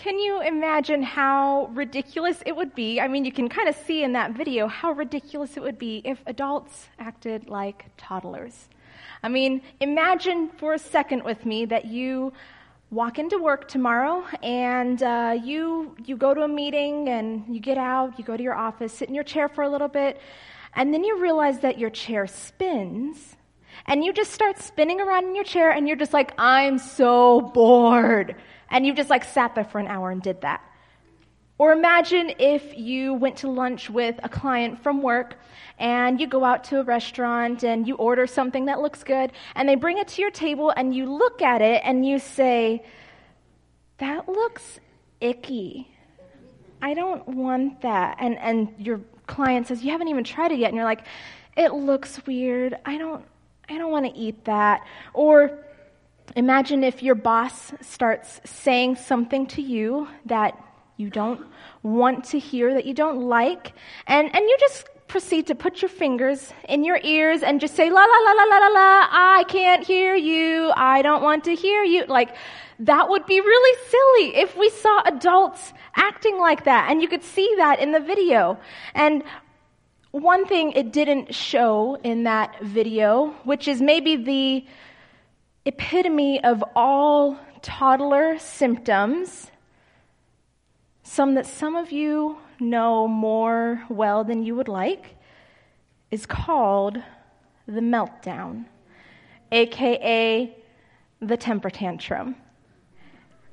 can you imagine how ridiculous it would be? I mean, you can kind of see in that video how ridiculous it would be if adults acted like toddlers. I mean, imagine for a second with me that you walk into work tomorrow and uh, you you go to a meeting and you get out, you go to your office, sit in your chair for a little bit, and then you realize that your chair spins. And you just start spinning around in your chair and you're just like, I'm so bored. And you just like sat there for an hour and did that. Or imagine if you went to lunch with a client from work and you go out to a restaurant and you order something that looks good and they bring it to your table and you look at it and you say, That looks icky. I don't want that. And, and your client says, You haven't even tried it yet. And you're like, It looks weird. I don't, I don't want to eat that. Or imagine if your boss starts saying something to you that you don't want to hear, that you don't like, and, and you just proceed to put your fingers in your ears and just say, la, la, la, la, la, la, la, I can't hear you, I don't want to hear you. Like, that would be really silly if we saw adults acting like that, and you could see that in the video. And one thing it didn't show in that video, which is maybe the epitome of all toddler symptoms, some that some of you know more well than you would like, is called the meltdown, aka the temper tantrum.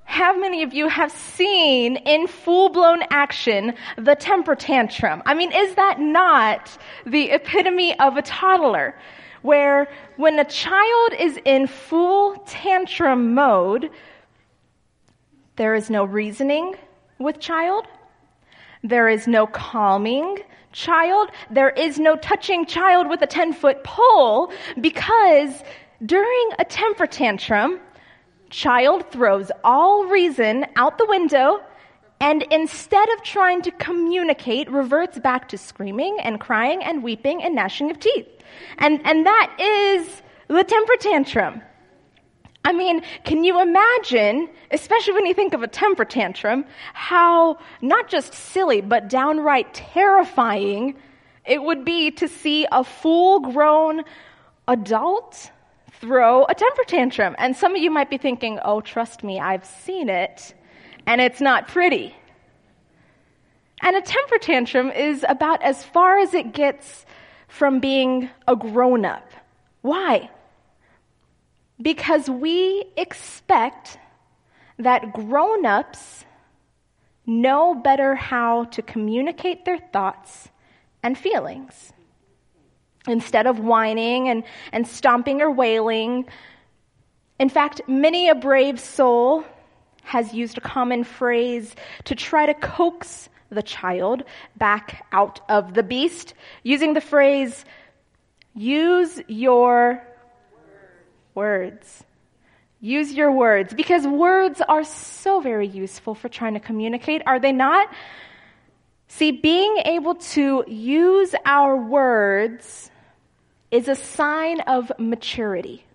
How many of you have seen in full blown action the temper tantrum? I mean, is that not the epitome of a toddler? Where when a child is in full tantrum mode, there is no reasoning, with child. There is no calming child. There is no touching child with a 10 foot pole because during a temper tantrum, child throws all reason out the window and instead of trying to communicate, reverts back to screaming and crying and weeping and gnashing of teeth. And, and that is the temper tantrum. I mean, can you imagine, especially when you think of a temper tantrum, how not just silly, but downright terrifying it would be to see a full grown adult throw a temper tantrum? And some of you might be thinking, oh, trust me, I've seen it, and it's not pretty. And a temper tantrum is about as far as it gets from being a grown up. Why? Because we expect that grown ups know better how to communicate their thoughts and feelings. Instead of whining and, and stomping or wailing, in fact, many a brave soul has used a common phrase to try to coax the child back out of the beast, using the phrase, use your words. Use your words because words are so very useful for trying to communicate, are they not? See, being able to use our words is a sign of maturity.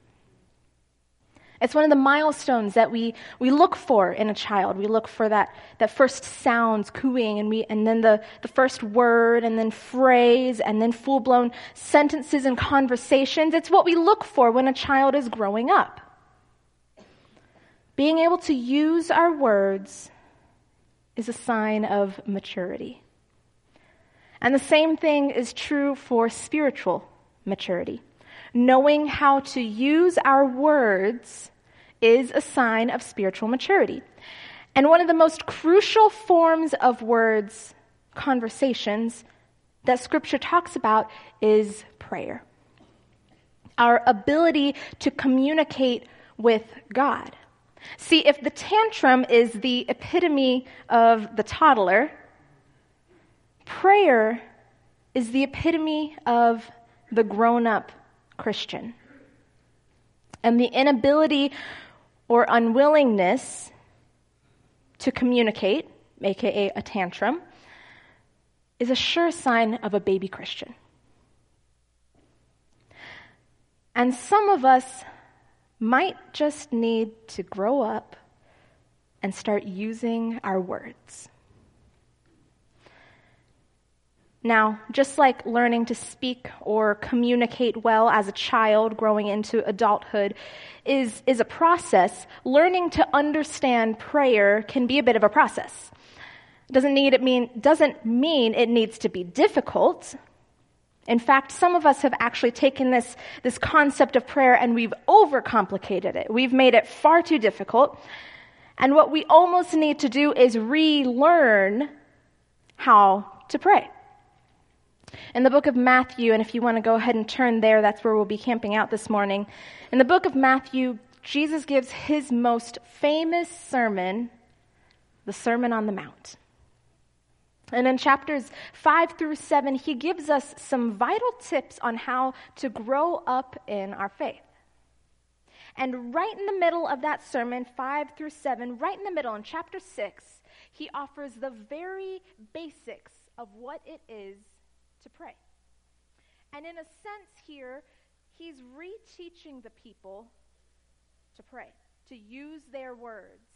It's one of the milestones that we, we look for in a child. We look for that, that first sounds, cooing, and, we, and then the, the first word, and then phrase, and then full blown sentences and conversations. It's what we look for when a child is growing up. Being able to use our words is a sign of maturity. And the same thing is true for spiritual maturity. Knowing how to use our words is a sign of spiritual maturity. And one of the most crucial forms of words, conversations, that scripture talks about is prayer. Our ability to communicate with God. See, if the tantrum is the epitome of the toddler, prayer is the epitome of the grown up Christian. And the inability or unwillingness to communicate, aka a tantrum, is a sure sign of a baby Christian. And some of us might just need to grow up, and start using our words. Now, just like learning to speak or communicate well as a child growing into adulthood is, is a process, learning to understand prayer can be a bit of a process. Doesn't need it mean, doesn't mean it needs to be difficult. In fact, some of us have actually taken this, this concept of prayer and we've overcomplicated it. We've made it far too difficult. And what we almost need to do is relearn how to pray. In the book of Matthew, and if you want to go ahead and turn there, that's where we'll be camping out this morning. In the book of Matthew, Jesus gives his most famous sermon, the Sermon on the Mount. And in chapters 5 through 7, he gives us some vital tips on how to grow up in our faith. And right in the middle of that sermon, 5 through 7, right in the middle, in chapter 6, he offers the very basics of what it is to pray. And in a sense, here, he's reteaching the people to pray, to use their words.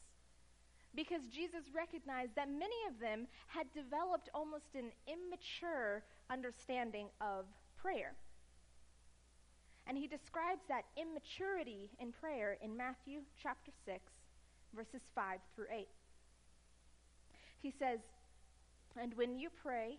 Because Jesus recognized that many of them had developed almost an immature understanding of prayer. And he describes that immaturity in prayer in Matthew chapter 6, verses 5 through 8. He says, And when you pray,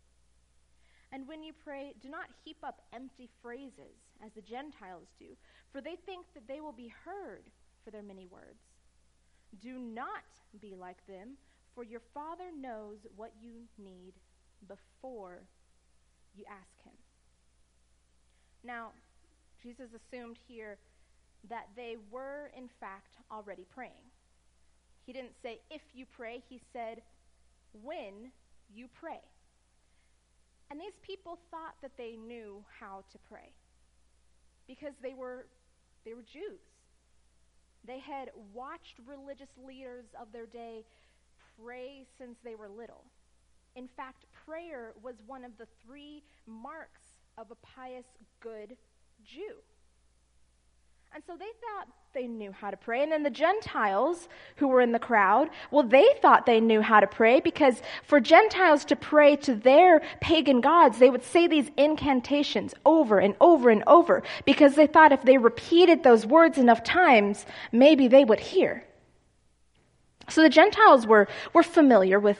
And when you pray, do not heap up empty phrases as the Gentiles do, for they think that they will be heard for their many words. Do not be like them, for your Father knows what you need before you ask Him. Now, Jesus assumed here that they were, in fact, already praying. He didn't say, if you pray, he said, when you pray. And these people thought that they knew how to pray because they were, they were Jews. They had watched religious leaders of their day pray since they were little. In fact, prayer was one of the three marks of a pious, good Jew. And so they thought they knew how to pray. And then the Gentiles who were in the crowd, well, they thought they knew how to pray because for Gentiles to pray to their pagan gods, they would say these incantations over and over and over because they thought if they repeated those words enough times, maybe they would hear. So the Gentiles were, were familiar with,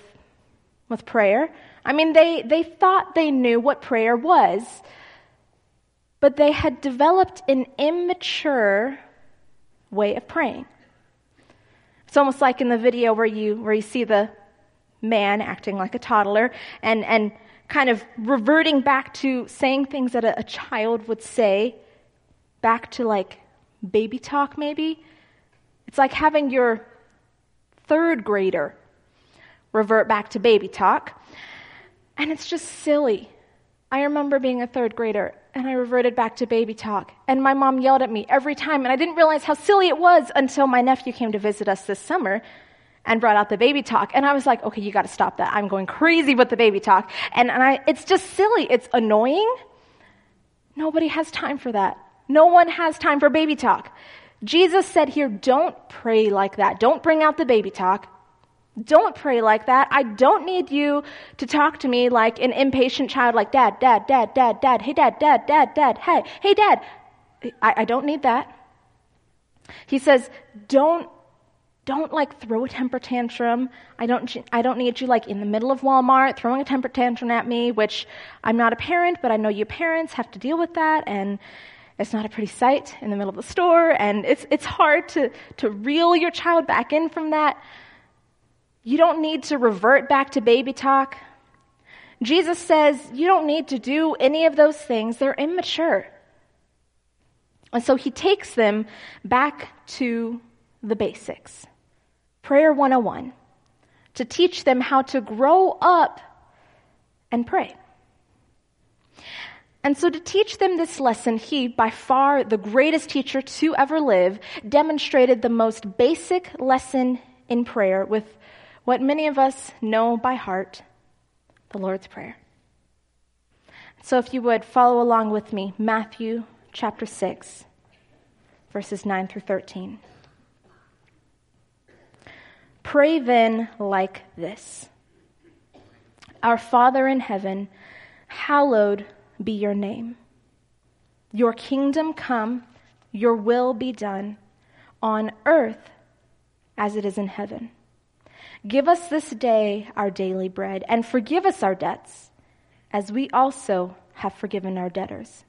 with prayer. I mean, they, they thought they knew what prayer was but they had developed an immature way of praying. It's almost like in the video where you, where you see the man acting like a toddler and, and kind of reverting back to saying things that a, a child would say, back to like baby talk, maybe. It's like having your third grader revert back to baby talk. And it's just silly. I remember being a third grader and I reverted back to baby talk. And my mom yelled at me every time, and I didn't realize how silly it was until my nephew came to visit us this summer and brought out the baby talk. And I was like, okay, you gotta stop that. I'm going crazy with the baby talk. And, and I, it's just silly. It's annoying. Nobody has time for that. No one has time for baby talk. Jesus said here, don't pray like that. Don't bring out the baby talk. Don't pray like that. I don't need you to talk to me like an impatient child, like dad, dad, dad, dad, dad, hey dad, dad, dad, dad, hey, hey dad. I, I don't need that. He says, don't, don't like throw a temper tantrum. I don't, I don't need you like in the middle of Walmart throwing a temper tantrum at me, which I'm not a parent, but I know you parents have to deal with that and it's not a pretty sight in the middle of the store and it's, it's hard to, to reel your child back in from that. You don't need to revert back to baby talk. Jesus says you don't need to do any of those things. They're immature. And so he takes them back to the basics. Prayer 101 to teach them how to grow up and pray. And so, to teach them this lesson, he, by far the greatest teacher to ever live, demonstrated the most basic lesson in prayer with what many of us know by heart the Lord's Prayer. So, if you would follow along with me, Matthew chapter 6, verses 9 through 13. Pray then like this Our Father in heaven, hallowed be your name. Your kingdom come, your will be done, on earth as it is in heaven. Give us this day our daily bread, and forgive us our debts, as we also have forgiven our debtors.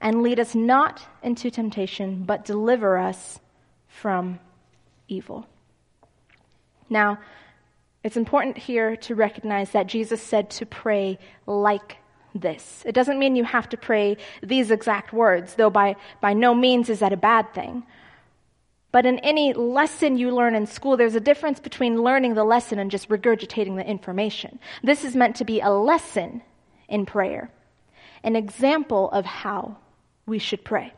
And lead us not into temptation, but deliver us from evil. Now, it's important here to recognize that Jesus said to pray like this. It doesn't mean you have to pray these exact words, though by, by no means is that a bad thing. But in any lesson you learn in school, there's a difference between learning the lesson and just regurgitating the information. This is meant to be a lesson in prayer, an example of how we should pray.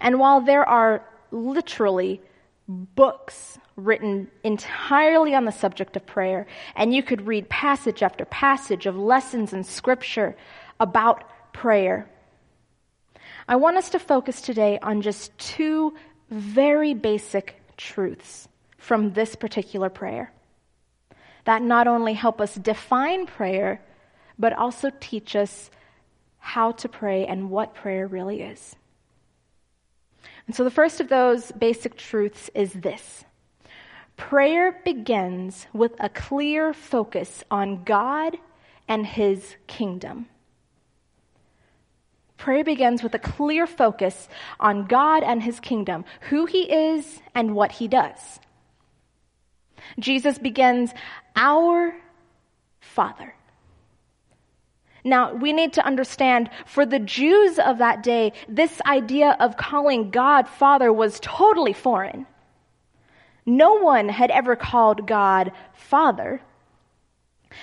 And while there are literally books written entirely on the subject of prayer, and you could read passage after passage of lessons in Scripture about prayer. I want us to focus today on just two very basic truths from this particular prayer that not only help us define prayer, but also teach us how to pray and what prayer really is. And so the first of those basic truths is this prayer begins with a clear focus on God and His kingdom. Prayer begins with a clear focus on God and His kingdom, who He is and what He does. Jesus begins, Our Father. Now, we need to understand for the Jews of that day, this idea of calling God Father was totally foreign. No one had ever called God Father.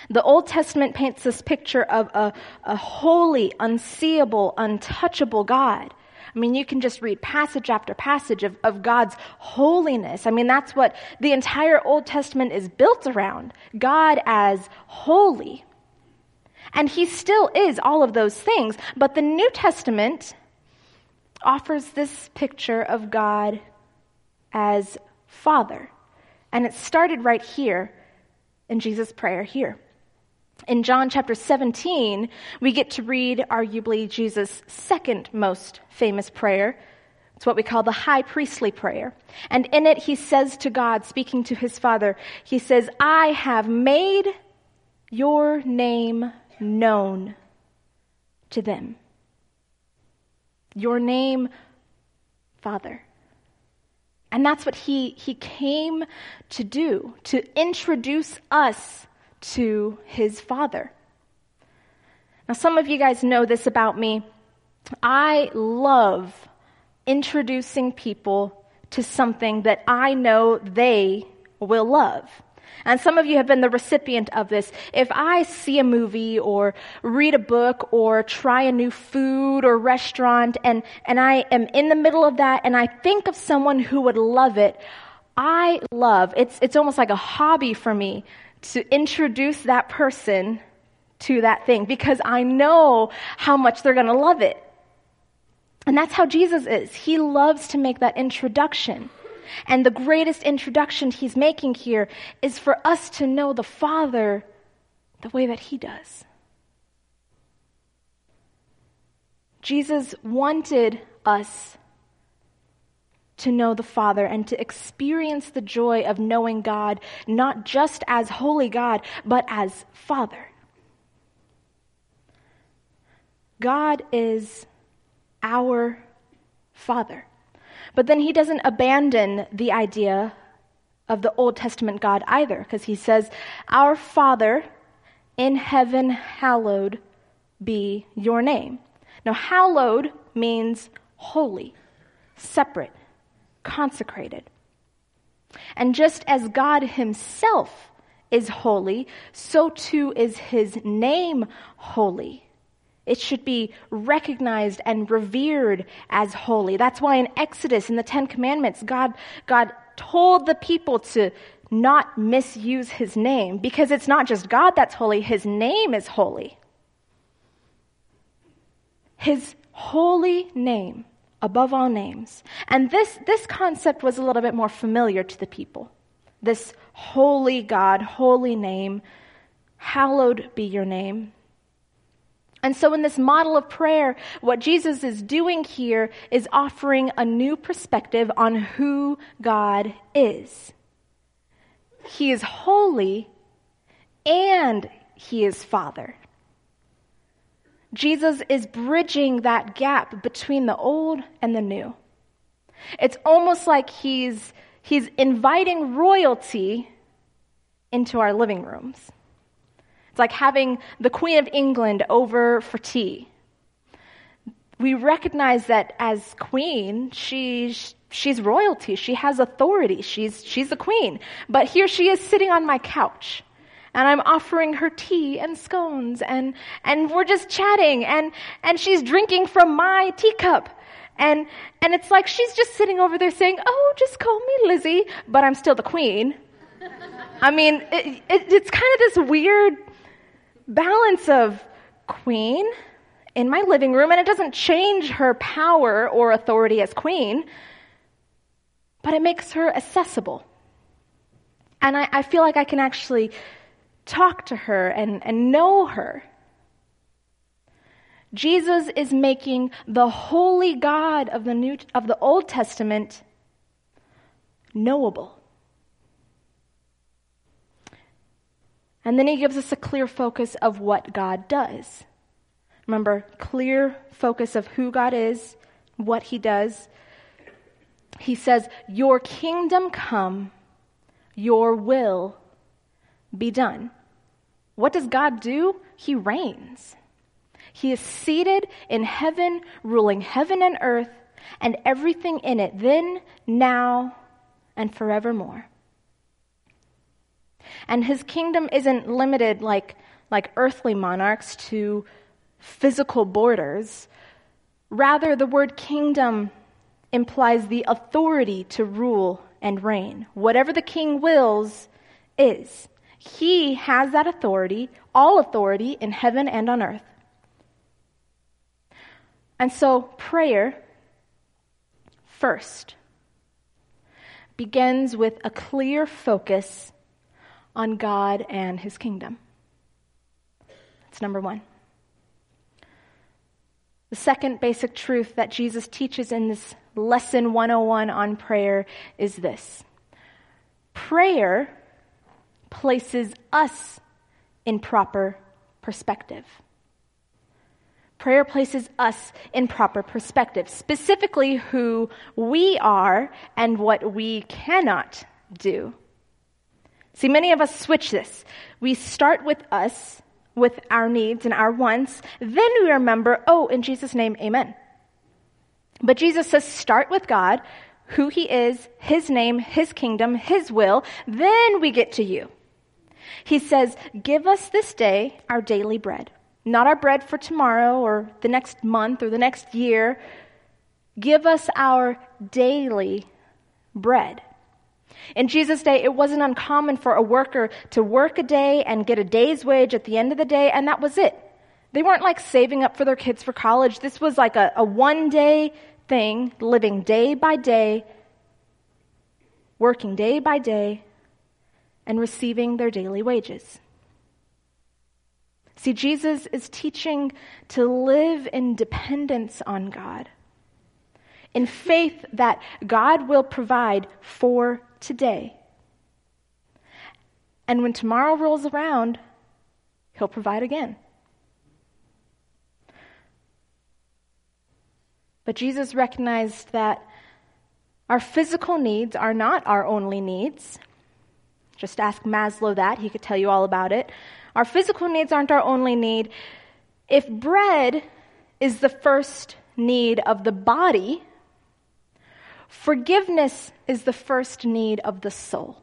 The Old Testament paints this picture of a, a holy, unseeable, untouchable God. I mean, you can just read passage after passage of, of God's holiness. I mean, that's what the entire Old Testament is built around God as holy. And he still is all of those things. But the New Testament offers this picture of God as Father. And it started right here in Jesus' prayer here. In John chapter 17, we get to read arguably Jesus' second most famous prayer. It's what we call the high priestly prayer. And in it, he says to God, speaking to his Father, he says, I have made your name known to them. Your name, Father. And that's what he, he came to do, to introduce us to his Father. Now, some of you guys know this about me. I love introducing people to something that I know they will love. And some of you have been the recipient of this. If I see a movie or read a book or try a new food or restaurant and, and I am in the middle of that and I think of someone who would love it, I love, it's, it's almost like a hobby for me to introduce that person to that thing because I know how much they're going to love it. And that's how Jesus is. He loves to make that introduction. And the greatest introduction he's making here is for us to know the Father the way that he does. Jesus wanted us to know the Father and to experience the joy of knowing God, not just as holy God, but as Father. God is our Father. But then he doesn't abandon the idea of the Old Testament God either, because he says, Our Father in heaven, hallowed be your name. Now, hallowed means holy, separate, consecrated. And just as God himself is holy, so too is his name holy. It should be recognized and revered as holy. That's why in Exodus, in the Ten Commandments, God, God told the people to not misuse his name because it's not just God that's holy, his name is holy. His holy name above all names. And this, this concept was a little bit more familiar to the people. This holy God, holy name, hallowed be your name. And so, in this model of prayer, what Jesus is doing here is offering a new perspective on who God is. He is holy and He is Father. Jesus is bridging that gap between the old and the new. It's almost like he's, he's inviting royalty into our living rooms. It's like having the Queen of England over for tea. We recognize that as queen, she's, she's royalty. She has authority. She's, she's the queen. But here she is sitting on my couch and I'm offering her tea and scones and, and we're just chatting and, and she's drinking from my teacup. And, and it's like she's just sitting over there saying, Oh, just call me Lizzie, but I'm still the queen. I mean, it, it, it's kind of this weird balance of queen in my living room, and it doesn't change her power or authority as queen, but it makes her accessible. And I, I feel like I can actually talk to her and, and know her. Jesus is making the holy God of the New of the Old Testament knowable. And then he gives us a clear focus of what God does. Remember, clear focus of who God is, what he does. He says, Your kingdom come, your will be done. What does God do? He reigns. He is seated in heaven, ruling heaven and earth and everything in it, then, now, and forevermore. And his kingdom isn't limited like, like earthly monarchs to physical borders. Rather, the word kingdom implies the authority to rule and reign. Whatever the king wills is. He has that authority, all authority in heaven and on earth. And so, prayer, first, begins with a clear focus on God and his kingdom. That's number one. The second basic truth that Jesus teaches in this lesson 101 on prayer is this prayer places us in proper perspective. Prayer places us in proper perspective, specifically who we are and what we cannot do. See, many of us switch this. We start with us, with our needs and our wants. Then we remember, oh, in Jesus' name, amen. But Jesus says, start with God, who He is, His name, His kingdom, His will. Then we get to you. He says, give us this day our daily bread. Not our bread for tomorrow or the next month or the next year. Give us our daily bread. In Jesus' day, it wasn't uncommon for a worker to work a day and get a day's wage at the end of the day, and that was it. They weren't like saving up for their kids for college. This was like a, a one day thing, living day by day, working day by day, and receiving their daily wages. See, Jesus is teaching to live in dependence on God, in faith that God will provide for today. And when tomorrow rolls around, He'll provide again. But Jesus recognized that our physical needs are not our only needs. Just ask Maslow that, he could tell you all about it. Our physical needs aren't our only need. If bread is the first need of the body, Forgiveness is the first need of the soul.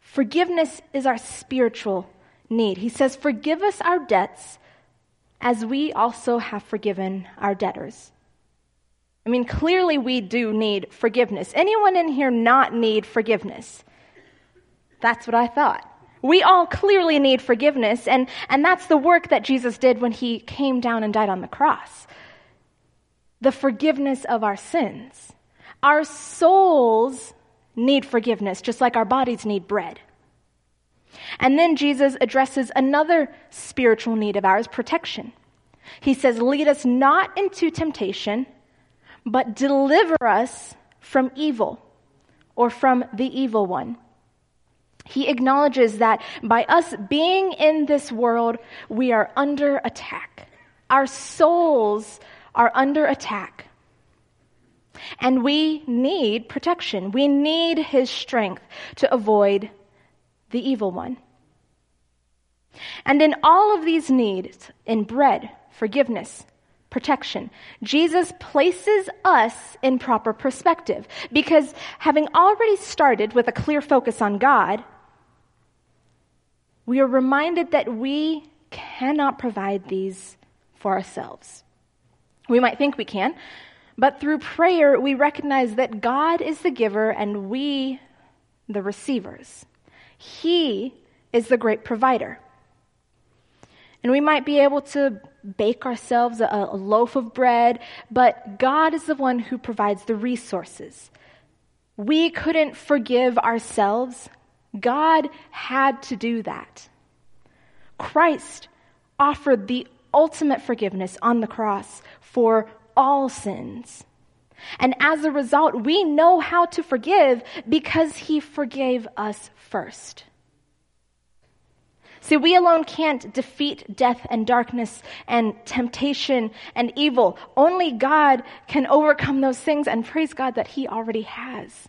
Forgiveness is our spiritual need. He says, Forgive us our debts as we also have forgiven our debtors. I mean, clearly we do need forgiveness. Anyone in here not need forgiveness? That's what I thought. We all clearly need forgiveness, and, and that's the work that Jesus did when he came down and died on the cross. The forgiveness of our sins. Our souls need forgiveness, just like our bodies need bread. And then Jesus addresses another spiritual need of ours protection. He says, Lead us not into temptation, but deliver us from evil or from the evil one. He acknowledges that by us being in this world, we are under attack. Our souls are under attack. And we need protection. We need his strength to avoid the evil one. And in all of these needs, in bread, forgiveness, protection, Jesus places us in proper perspective because having already started with a clear focus on God, we are reminded that we cannot provide these for ourselves. We might think we can, but through prayer, we recognize that God is the giver and we the receivers. He is the great provider. And we might be able to bake ourselves a, loaf of bread, but God is the one who provides the resources. We couldn't forgive ourselves. God had to do that. Christ offered the ultimate forgiveness on the cross for all sins. And as a result, we know how to forgive because he forgave us first. See, we alone can't defeat death and darkness and temptation and evil. Only God can overcome those things, and praise God that He already has.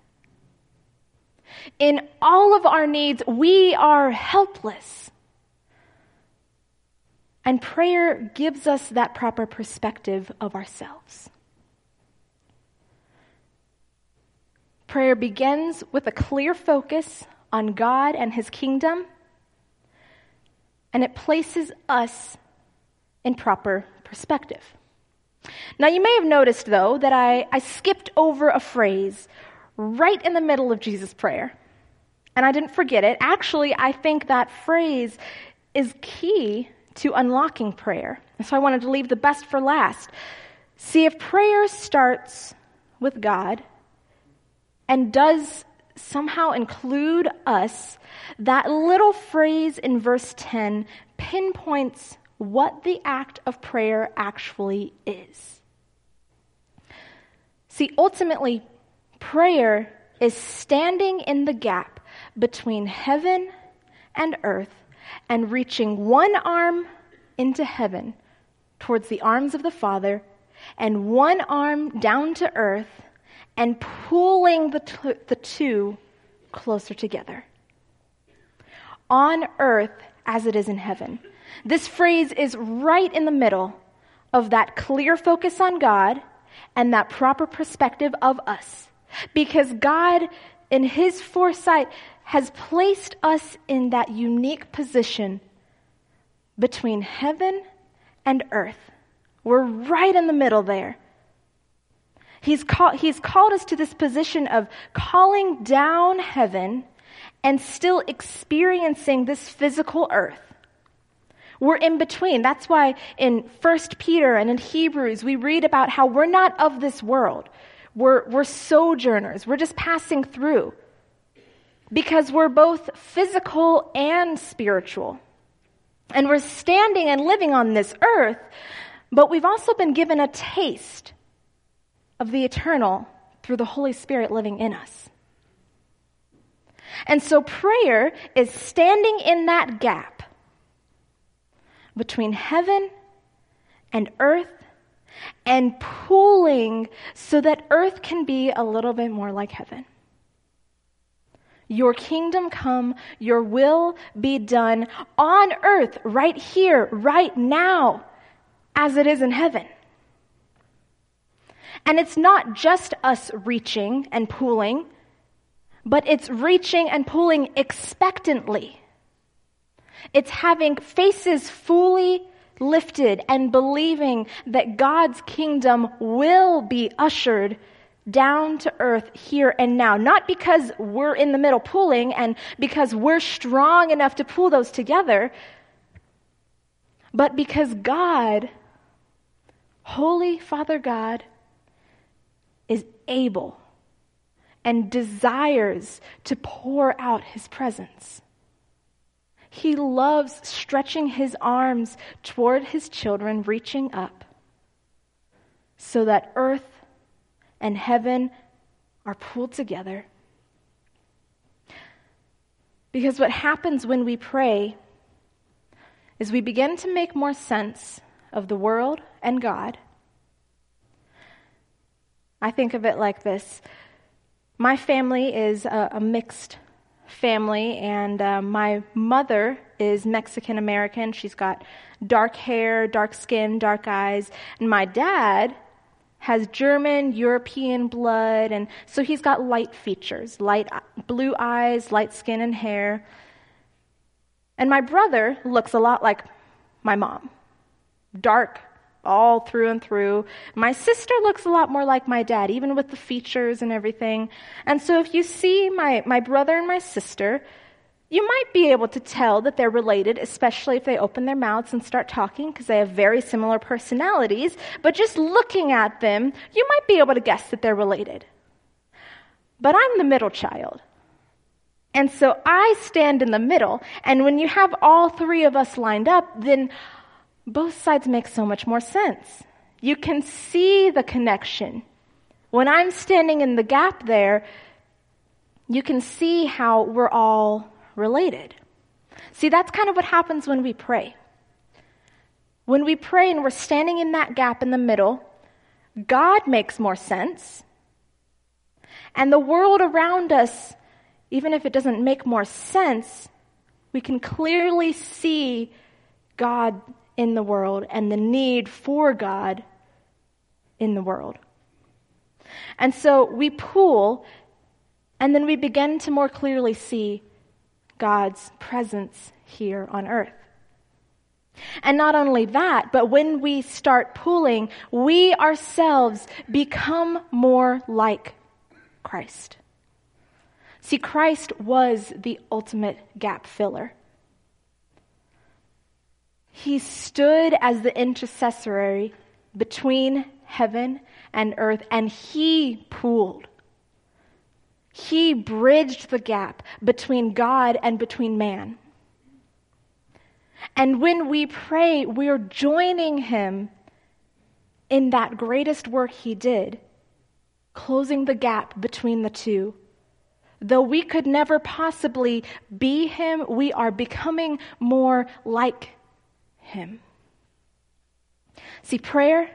In all of our needs, we are helpless. And prayer gives us that proper perspective of ourselves. Prayer begins with a clear focus on God and His kingdom, and it places us in proper perspective. Now, you may have noticed, though, that I, I skipped over a phrase right in the middle of Jesus' prayer. And I didn't forget it. Actually, I think that phrase is key to unlocking prayer. And so I wanted to leave the best for last. See, if prayer starts with God and does somehow include us, that little phrase in verse 10 pinpoints what the act of prayer actually is. See, ultimately, prayer is standing in the gap between heaven and earth and reaching one arm into heaven towards the arms of the Father, and one arm down to earth, and pulling the, t- the two closer together. On earth as it is in heaven. This phrase is right in the middle of that clear focus on God and that proper perspective of us. Because God, in His foresight, has placed us in that unique position between heaven and earth. We're right in the middle there. He's, call, he's called us to this position of calling down heaven and still experiencing this physical earth. We're in between. That's why in 1 Peter and in Hebrews, we read about how we're not of this world. We're, we're sojourners. We're just passing through because we're both physical and spiritual. And we're standing and living on this earth, but we've also been given a taste of the eternal through the Holy Spirit living in us. And so prayer is standing in that gap between heaven and earth and pulling so that earth can be a little bit more like heaven. Your kingdom come, your will be done on earth, right here, right now, as it is in heaven. And it's not just us reaching and pooling, but it's reaching and pulling expectantly. It's having faces fully lifted and believing that God's kingdom will be ushered down to earth here and now. Not because we're in the middle pulling and because we're strong enough to pull those together, but because God, Holy Father God, is able and desires to pour out his presence. He loves stretching his arms toward his children, reaching up, so that earth and heaven are pulled together. Because what happens when we pray is we begin to make more sense of the world and God. I think of it like this My family is a, a mixed family, and uh, my mother is Mexican American. She's got dark hair, dark skin, dark eyes. And my dad has German, European blood, and so he's got light features, light blue eyes, light skin and hair. And my brother looks a lot like my mom. Dark all through and through. My sister looks a lot more like my dad, even with the features and everything. And so if you see my, my brother and my sister, you might be able to tell that they're related, especially if they open their mouths and start talking, because they have very similar personalities. But just looking at them, you might be able to guess that they're related. But I'm the middle child. And so I stand in the middle, and when you have all three of us lined up, then both sides make so much more sense. You can see the connection. When I'm standing in the gap there, you can see how we're all related. See, that's kind of what happens when we pray. When we pray and we're standing in that gap in the middle, God makes more sense. And the world around us even if it doesn't make more sense, we can clearly see God in the world and the need for God in the world. And so we pool, and then we begin to more clearly see God's presence here on earth. And not only that, but when we start pooling, we ourselves become more like Christ. See, Christ was the ultimate gap filler. He stood as the intercessory between heaven and earth, and he pooled. He bridged the gap between God and between man. And when we pray, we're joining him in that greatest work he did, closing the gap between the two Though we could never possibly be him, we are becoming more like him. See, prayer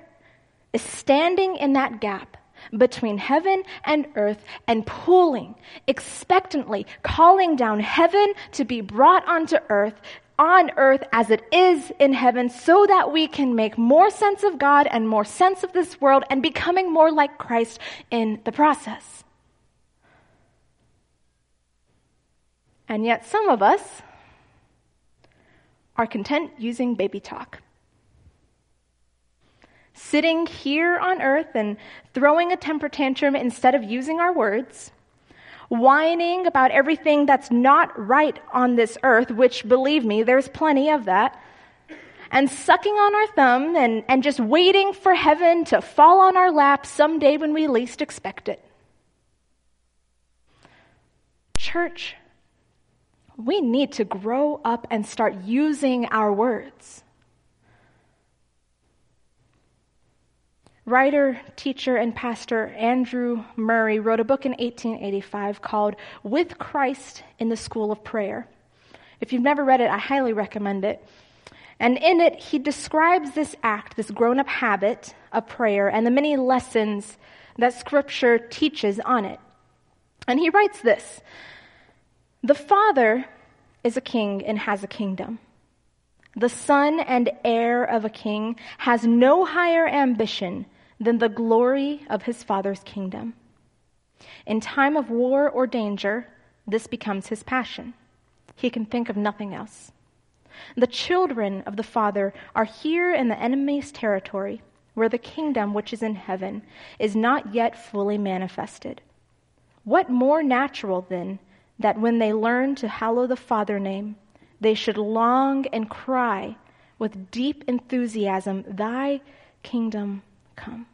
is standing in that gap between heaven and earth and pulling expectantly, calling down heaven to be brought onto earth, on earth as it is in heaven, so that we can make more sense of God and more sense of this world and becoming more like Christ in the process. And yet, some of us are content using baby talk. Sitting here on earth and throwing a temper tantrum instead of using our words, whining about everything that's not right on this earth, which, believe me, there's plenty of that, and sucking on our thumb and, and just waiting for heaven to fall on our lap someday when we least expect it. Church, we need to grow up and start using our words. Writer, teacher, and pastor Andrew Murray wrote a book in 1885 called With Christ in the School of Prayer. If you've never read it, I highly recommend it. And in it, he describes this act, this grown up habit of prayer, and the many lessons that Scripture teaches on it. And he writes this the Father is a king and has a kingdom. The son and heir of a king has no higher ambition than the glory of his father's kingdom. In time of war or danger, this becomes his passion. He can think of nothing else. The children of the Father are here in the enemy's territory, where the kingdom which is in heaven is not yet fully manifested. What more natural, then, that when they learn to hallow the Father name, they should long and cry with deep enthusiasm, Thy kingdom come.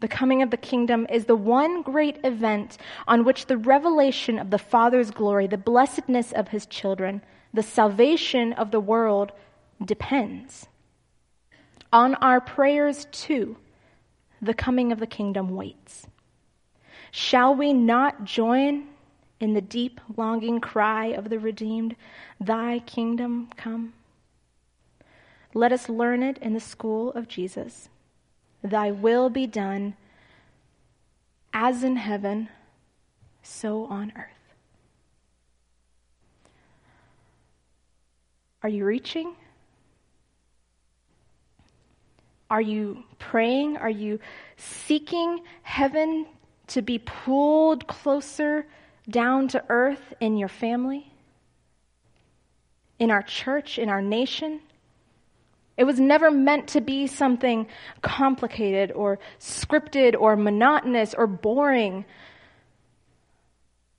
The coming of the kingdom is the one great event on which the revelation of the Father's glory, the blessedness of his children, the salvation of the world depends. On our prayers, too, the coming of the kingdom waits. Shall we not join in the deep longing cry of the redeemed, Thy kingdom come? Let us learn it in the school of Jesus. Thy will be done as in heaven, so on earth. Are you reaching? Are you praying? Are you seeking heaven to be pulled closer down to earth in your family, in our church, in our nation? It was never meant to be something complicated or scripted or monotonous or boring.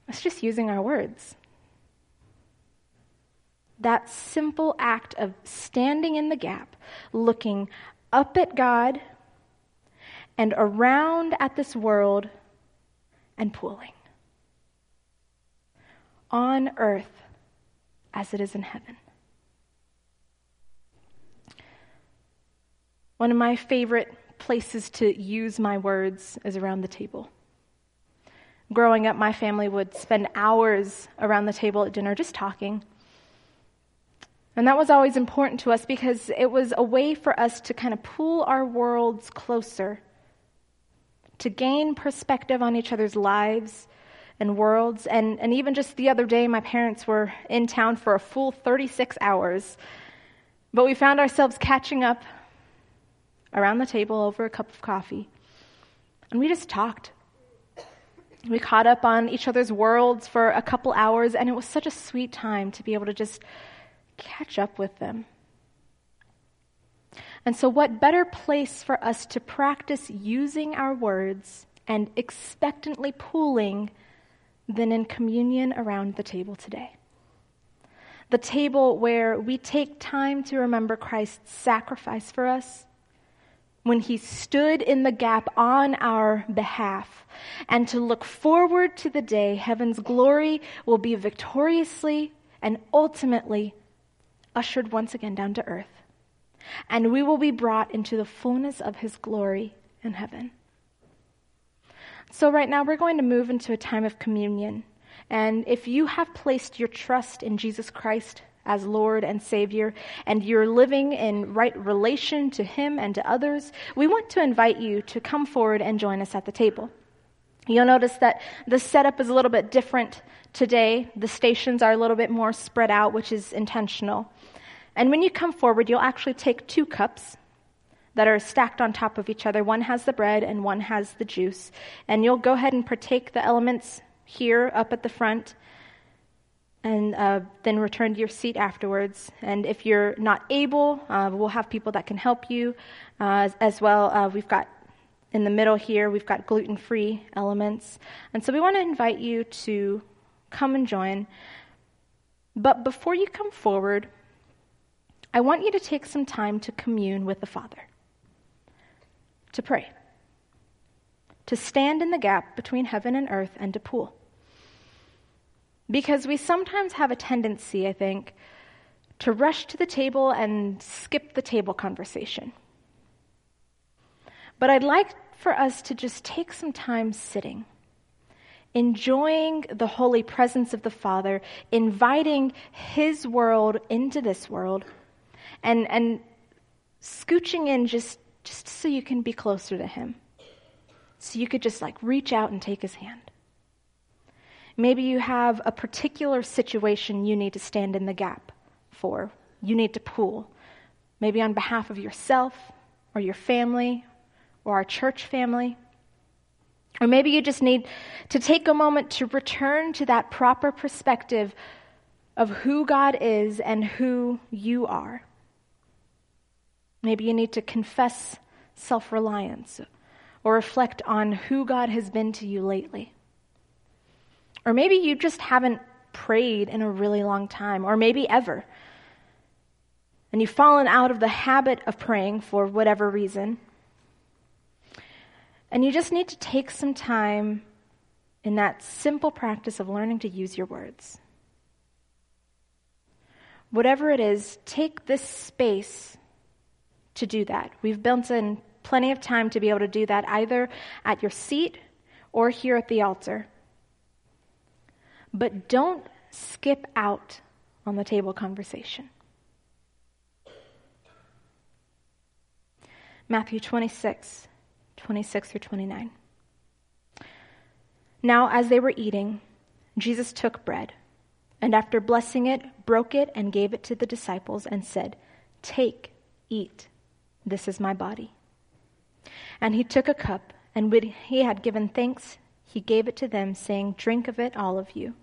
It's just using our words. That simple act of standing in the gap, looking up at God and around at this world and pulling. On earth as it is in heaven. One of my favorite places to use my words is around the table. Growing up, my family would spend hours around the table at dinner just talking. And that was always important to us because it was a way for us to kind of pull our worlds closer, to gain perspective on each other's lives and worlds. And, and even just the other day, my parents were in town for a full 36 hours. But we found ourselves catching up around the table over a cup of coffee. And we just talked. We caught up on each other's worlds for a couple hours, and it was such a sweet time to be able to just catch up with them. And so, what better place for us to practice using our words and expectantly pooling than in communion around the table today? The table where we take time to remember Christ's sacrifice for us when he stood in the gap on our behalf, and to look forward to the day heaven's glory will be victoriously and ultimately ushered once again down to earth. And we will be brought into the fullness of his glory in heaven. So, right now, we're going to move into a time of communion. And if you have placed your trust in Jesus Christ as Lord and Savior, and you're living in right relation to Him and to others, we want to invite you to come forward and join us at the table. You'll notice that the setup is a little bit different today. The stations are a little bit more spread out, which is intentional. And when you come forward, you'll actually take two cups that are stacked on top of each other. One has the bread and one has the juice. And you'll go ahead and partake the elements here up at the front and uh, then return to your seat afterwards. And if you're not able, uh, we'll have people that can help you uh, as, as, well. Uh, we've got in the middle here, we've got gluten free elements. And so we want to invite you to come and join. But before you come forward, I want you to take some time to commune with the Father, to pray, to stand in the gap between heaven and earth, and to pool. Because we sometimes have a tendency, I think, to rush to the table and skip the table conversation. But I'd like for us to just take some time sitting, enjoying the holy presence of the Father, inviting His world into this world, and, and scooching in just, just so you can be closer to Him. So you could just like reach out and take His hand. Maybe you have a particular situation you need to stand in the gap for. You need to pool. Maybe on behalf of yourself or your family or our church family. Or maybe you just need to take a moment to return to that proper perspective of who God is and who you are. Maybe you need to confess self reliance or reflect on who God has been to you lately. Or maybe you just haven't prayed in a really long time, or maybe ever. And you've fallen out of the habit of praying for whatever reason. And you just need to take some time in that simple practice of learning to use your words. Whatever it is, take this space to do that. We've built in plenty of time to be able to do that either at your seat or here at the altar. But don't skip out on the table conversation. Matthew 26, 26 through 29. Now, as they were eating, Jesus took bread, and after blessing it, broke it and gave it to the disciples and said, Take, eat, this is my body. And he took a cup, and when he had given thanks, he gave it to them, saying, Drink of it, all of you,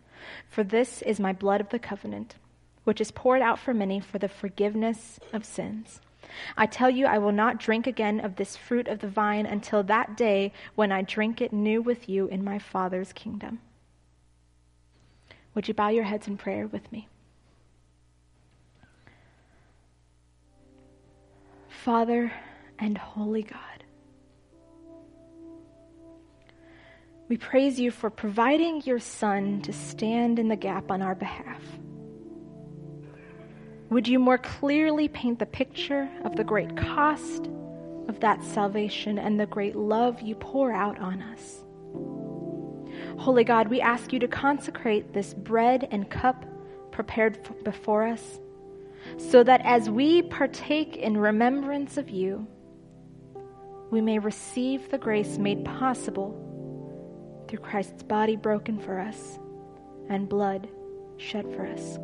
for this is my blood of the covenant, which is poured out for many for the forgiveness of sins. I tell you, I will not drink again of this fruit of the vine until that day when I drink it new with you in my Father's kingdom. Would you bow your heads in prayer with me? Father and Holy God, we praise you for providing your Son to stand in the gap on our behalf. Would you more clearly paint the picture of the great cost of that salvation and the great love you pour out on us? Holy God, we ask you to consecrate this bread and cup prepared before us, so that as we partake in remembrance of you, we may receive the grace made possible through Christ's body broken for us and blood shed for us.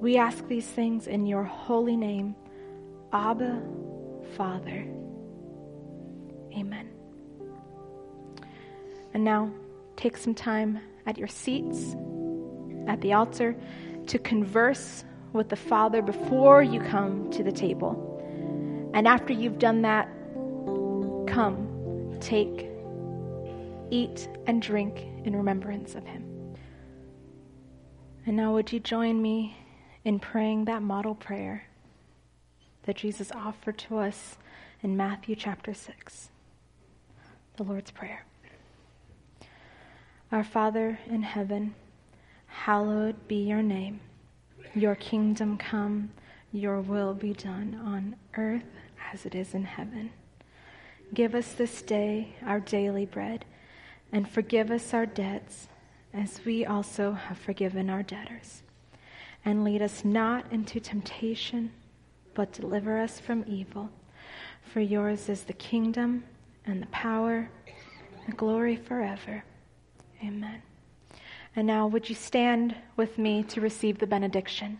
We ask these things in your holy name, Abba, Father. Amen. And now, take some time at your seats, at the altar, to converse with the Father before you come to the table. And after you've done that, come, take, eat, and drink in remembrance of Him. And now, would you join me in praying that model prayer that Jesus offered to us in Matthew chapter 6, the Lord's Prayer. Our Father in heaven, hallowed be your name. Your kingdom come, your will be done on earth as it is in heaven. Give us this day our daily bread, and forgive us our debts as we also have forgiven our debtors and lead us not into temptation, but deliver us from evil. For yours is the kingdom and the power and the glory forever. Amen. And now, would you stand with me to receive the benediction?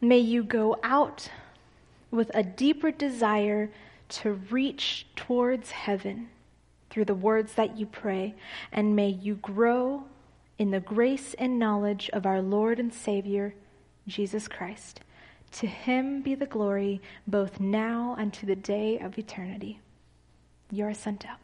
May you go out with a deeper desire to reach towards heaven through the words that you pray, and may you grow in the grace and knowledge of our Lord and Savior, Jesus Christ. To him be the glory both now and to the day of eternity. You are sent out.